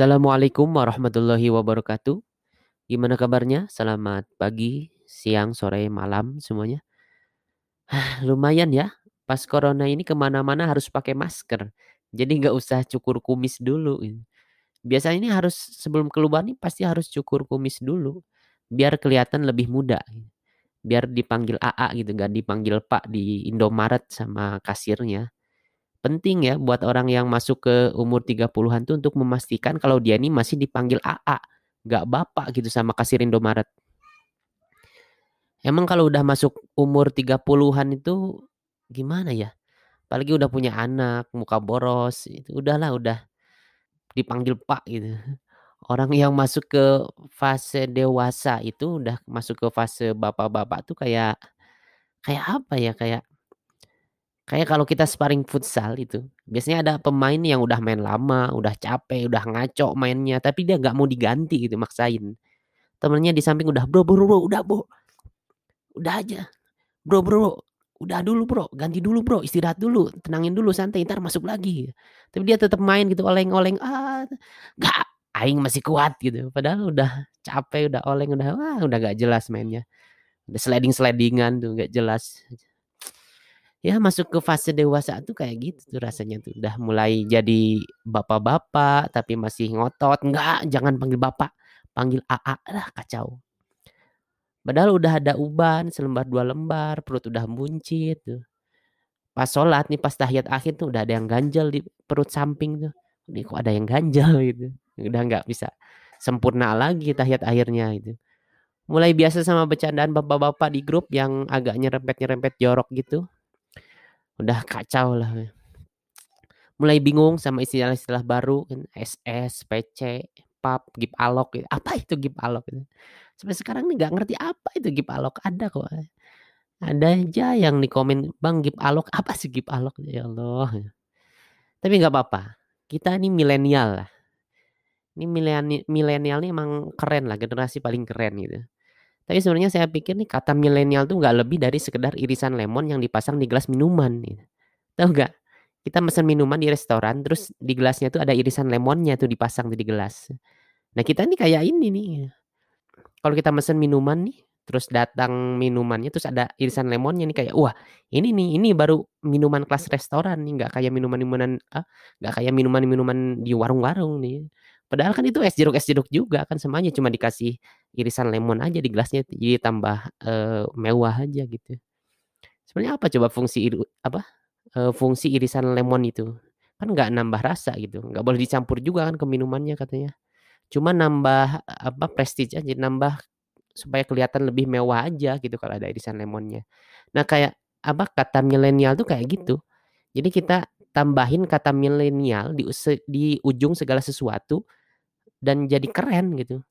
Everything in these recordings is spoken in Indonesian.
Assalamualaikum warahmatullahi wabarakatuh. Gimana kabarnya? Selamat pagi, siang, sore, malam semuanya. Lumayan ya, pas corona ini ke mana-mana harus pakai masker. Jadi nggak usah cukur kumis dulu. Biasanya ini harus sebelum keluar nih pasti harus cukur kumis dulu. Biar kelihatan lebih muda. Biar dipanggil AA gitu, nggak dipanggil Pak di Indomaret sama kasirnya. Penting ya buat orang yang masuk ke umur 30-an tuh untuk memastikan kalau dia ini masih dipanggil AA, nggak bapak gitu sama kasir Indomaret. Emang kalau udah masuk umur 30-an itu gimana ya? Apalagi udah punya anak, muka boros, itu udahlah udah dipanggil Pak gitu. Orang yang masuk ke fase dewasa itu udah masuk ke fase bapak-bapak tuh kayak kayak apa ya? Kayak Kayak kalau kita sparring futsal itu, biasanya ada pemain yang udah main lama, udah capek, udah ngaco mainnya, tapi dia nggak mau diganti gitu, maksain. Temennya di samping udah, "Bro bro bro, udah Bro, udah aja. Bro bro, udah dulu Bro, ganti dulu Bro, istirahat dulu, tenangin dulu, santai, entar masuk lagi." Tapi dia tetap main gitu, oleng-oleng, "Ah, nggak, aing masih kuat," gitu. Padahal udah capek, udah oleng, udah wah, udah nggak jelas mainnya. Udah sliding-slidingan tuh, nggak jelas. Ya masuk ke fase dewasa tuh kayak gitu tuh rasanya tuh, udah mulai jadi bapak-bapak tapi masih ngotot, "Enggak, jangan panggil bapak, panggil AA." Lah kacau. Padahal udah ada uban selembar, 2 lembar, perut udah buncit tuh. Pas sholat nih, pas tahiyat akhir tuh udah ada yang ganjel di perut samping tuh, "Ini kok ada yang ganjel?" gitu. Udah nggak bisa sempurna lagi tahiyat akhirnya itu. Mulai biasa sama bercandaan bapak-bapak di grup yang agak nyerempet-nyerempet jorok gitu. Udah kacau lah. Mulai bingung sama istilah-istilah baru kan, SS, PC, PAP, gip alok gitu. Apa itu gip alok gitu? Sampai sekarang nih nggak ngerti apa itu gip alok, ada kok. Ada aja yang di komen, "Bang, gip alok, apa sih gip alok?" Ya Allah. Tapi nggak apa-apa, kita ini milenial lah. Ini mileni milenial nih emang keren lah, generasi paling keren gitu. Tapi sebenarnya saya pikir nih kata milenial tuh nggak lebih dari sekedar irisan lemon yang dipasang di gelas minuman. Tahu nggak? Kita mesen minuman di restoran, terus di gelasnya tuh ada irisan lemonnya tuh dipasang di gelas. Nah kita nih kayak ini nih. Kalau kita mesen minuman nih, terus datang minumannya terus ada irisan lemonnya nih kayak, wah ini nih, ini baru minuman kelas restoran nih, nggak kayak minuman-minuman ah, nggak kayak minuman-minuman di warung-warung nih. Padahal kan itu es jeruk es jeruk juga kan semuanya cuma dikasih irisan lemon aja di gelasnya jadi tambah, eee, mewah aja gitu. Sebenarnya apa coba fungsi iru apa, eee, fungsi irisan lemon itu? Kan nggak nambah rasa gitu, nggak boleh dicampur juga kan ke minumannya katanya. Cuma nambah, apa, prestige aja, nambah supaya kelihatan lebih mewah aja gitu kalau ada irisan lemonnya. Nah kayak, apa, kata milenial tuh kayak gitu. Jadi kita tambahin kata milenial di di ujung segala sesuatu dan jadi keren gitu.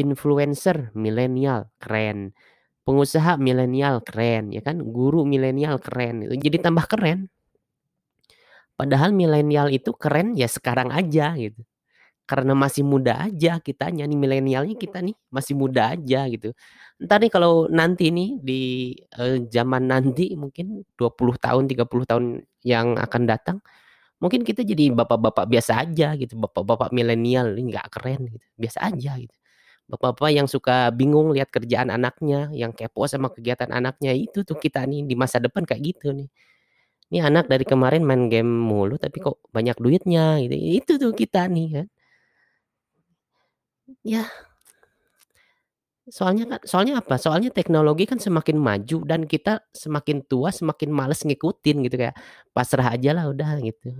Influencer milenial, keren. Pengusaha milenial, keren, ya kan. Guru milenial, keren, gitu. Jadi tambah keren. Padahal milenial itu keren ya sekarang aja gitu. Karena masih muda aja kitanya nih, milenialnya kita nih masih muda aja gitu. Entar nih kalau nanti nih di, eee, zaman nanti mungkin 20 tahun, 30 tahun yang akan datang, mungkin kita jadi bapak-bapak biasa aja gitu, bapak-bapak milenial ini nggak keren gitu, biasa aja gitu. Bapak-bapak yang suka bingung lihat kerjaan anaknya, yang kepo sama kegiatan anaknya, itu tuh kita nih di masa depan kayak gitu nih. Ini anak dari kemarin main game mulu tapi kok banyak duitnya gitu, itu tuh kita nih kan. Ya. Soalnya kan soalnya apa? Soalnya teknologi kan semakin maju dan kita semakin tua semakin males ngikutin gitu, kayak pasrah ajalah udah gitu.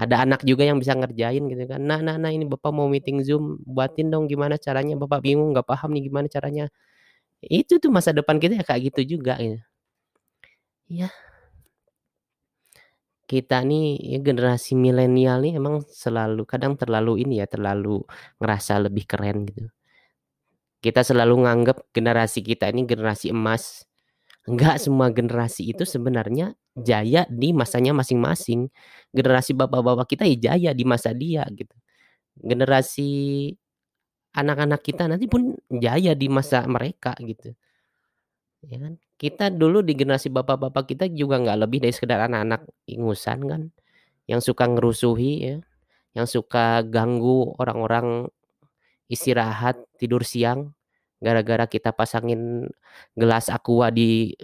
Ada anak juga yang bisa ngerjain gitu kan, "Nak nak nak, ini bapak mau meeting Zoom, buatin dong gimana caranya, bapak bingung nggak paham nih gimana caranya." Itu tuh masa depan kita ya kayak gitu juga gitu. Iya. Kita nih ya generasi milenial nih emang selalu kadang terlalu ini ya, terlalu ngerasa lebih keren gitu. Kita selalu nganggep generasi kita ini generasi emas. Enggak semua generasi itu sebenarnya jaya di masanya masing-masing. Generasi bapak-bapak kita ya jaya di masa dia gitu. Generasi anak-anak kita nanti pun jaya di masa mereka gitu. Ya kan? Kita dulu di generasi bapak-bapak kita juga nggak lebih dari sekedar anak-anak ingusan kan, yang suka ngerusuhi ya, yang suka ganggu orang-orang istirahat, tidur siang, gara-gara kita pasangin gelas Aqua di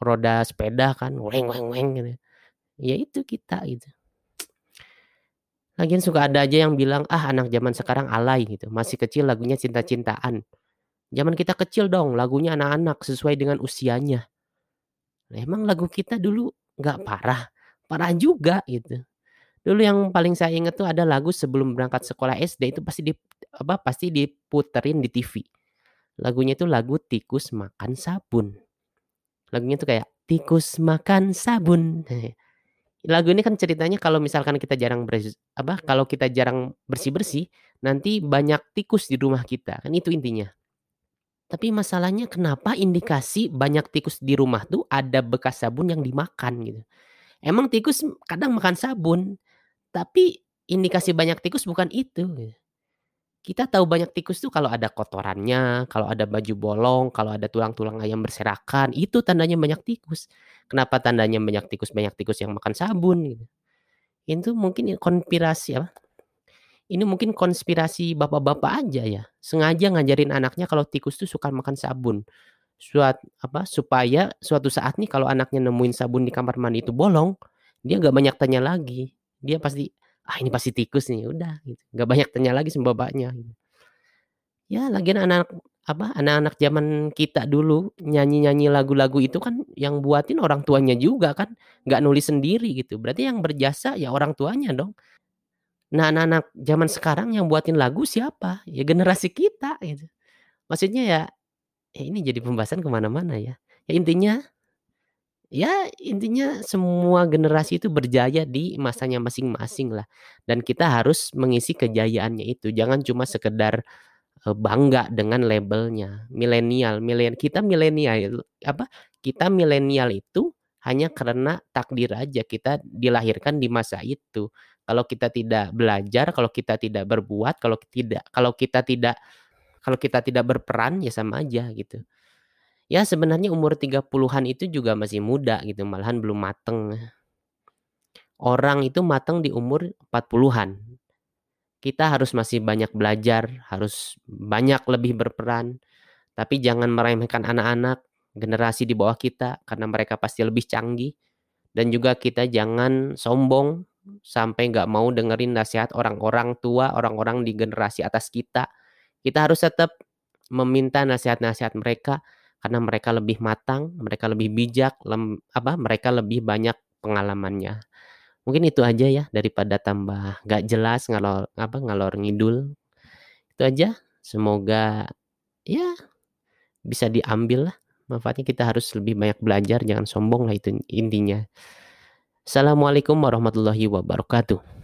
roda sepeda kan, gitu. Ya itu kita gitu. Lagian suka ada aja yang bilang, "Ah, anak zaman sekarang alay," gitu, "masih kecil lagunya cinta-cintaan." Zaman kita kecil dong, lagunya anak-anak sesuai dengan usianya. Lah emang lagu kita dulu nggak parah? Parah juga gitu. Dulu yang paling saya inget tuh ada lagu sebelum berangkat sekolah SD itu pasti di apa, pasti diputerin di TV. Lagunya itu lagu Tikus Makan Sabun. Lagunya tuh kayak, "Tikus makan sabun." Lagu ini kan ceritanya kalau misalkan kita jarang beres apa, kalau kita jarang bersih-bersih, nanti banyak tikus di rumah kita, kan itu intinya. Tapi masalahnya kenapa indikasi banyak tikus di rumah tuh ada bekas sabun yang dimakan gitu. Emang tikus kadang makan sabun, tapi indikasi banyak tikus bukan itu gitu. Kita tahu banyak tikus tuh kalau ada kotorannya, kalau ada baju bolong, kalau ada tulang-tulang ayam berserakan, itu tandanya banyak tikus. Kenapa tandanya banyak tikus banyak tikus yang makan sabun gitu. Itu mungkin konspirasi apa, ini mungkin konspirasi bapak-bapak aja ya, sengaja ngajarin anaknya kalau tikus tuh suka makan sabun. Suat apa, supaya suatu saat nih kalau anaknya nemuin sabun di kamar mandi itu bolong, dia nggak banyak tanya lagi. Dia pasti, "Ah, ini pasti tikus nih," udah gitu, nggak banyak tanya lagi sama bapaknya gitu. Ya lagian anak apa, anak-anak zaman kita dulu nyanyi-nyanyi lagu-lagu itu kan yang buatin orang tuanya juga kan, nggak nulis sendiri gitu. Berarti yang berjasa ya orang tuanya dong. Nah, anak-anak zaman sekarang yang buatin lagu siapa? Ya generasi kita gitu. Maksudnya ya, ya ini jadi pembahasan ke mana-mana ya. Ya intinya ya intinya semua generasi itu berjaya di masanya masing-masing lah, dan kita harus mengisi kejayaannya itu. Jangan cuma sekedar, eee, bangga dengan labelnya, milenial milen kita milenial apa, kita milenial itu hanya karena takdir aja kita dilahirkan di masa itu. Kalau kita tidak belajar, kalau kita tidak berbuat, kalau tidak kalau kita tidak kalau kita tidak berperan ya sama aja gitu. Ya sebenarnya umur 30-an itu juga masih muda gitu, malahan belum mateng. Orang itu mateng di umur 40-an. Kita harus masih banyak belajar, harus banyak lebih berperan, tapi jangan meremehkan anak-anak, generasi di bawah kita karena mereka pasti lebih canggih, dan juga kita jangan sombong sampai nggak mau dengerin nasihat orang-orang tua, orang-orang di generasi atas kita. Kita harus tetap meminta nasihat-nasihat mereka karena mereka lebih matang, mereka lebih bijak, lem apa, mereka lebih banyak pengalamannya. Mungkin itu aja ya daripada tambah nggak jelas ngalor apa, ngalor ngidul. Itu aja, semoga ya bisa diambil lah manfaatnya. Kita harus lebih banyak belajar, jangan sombong lah itu intinya. Assalamualaikum warahmatullahi wabarakatuh.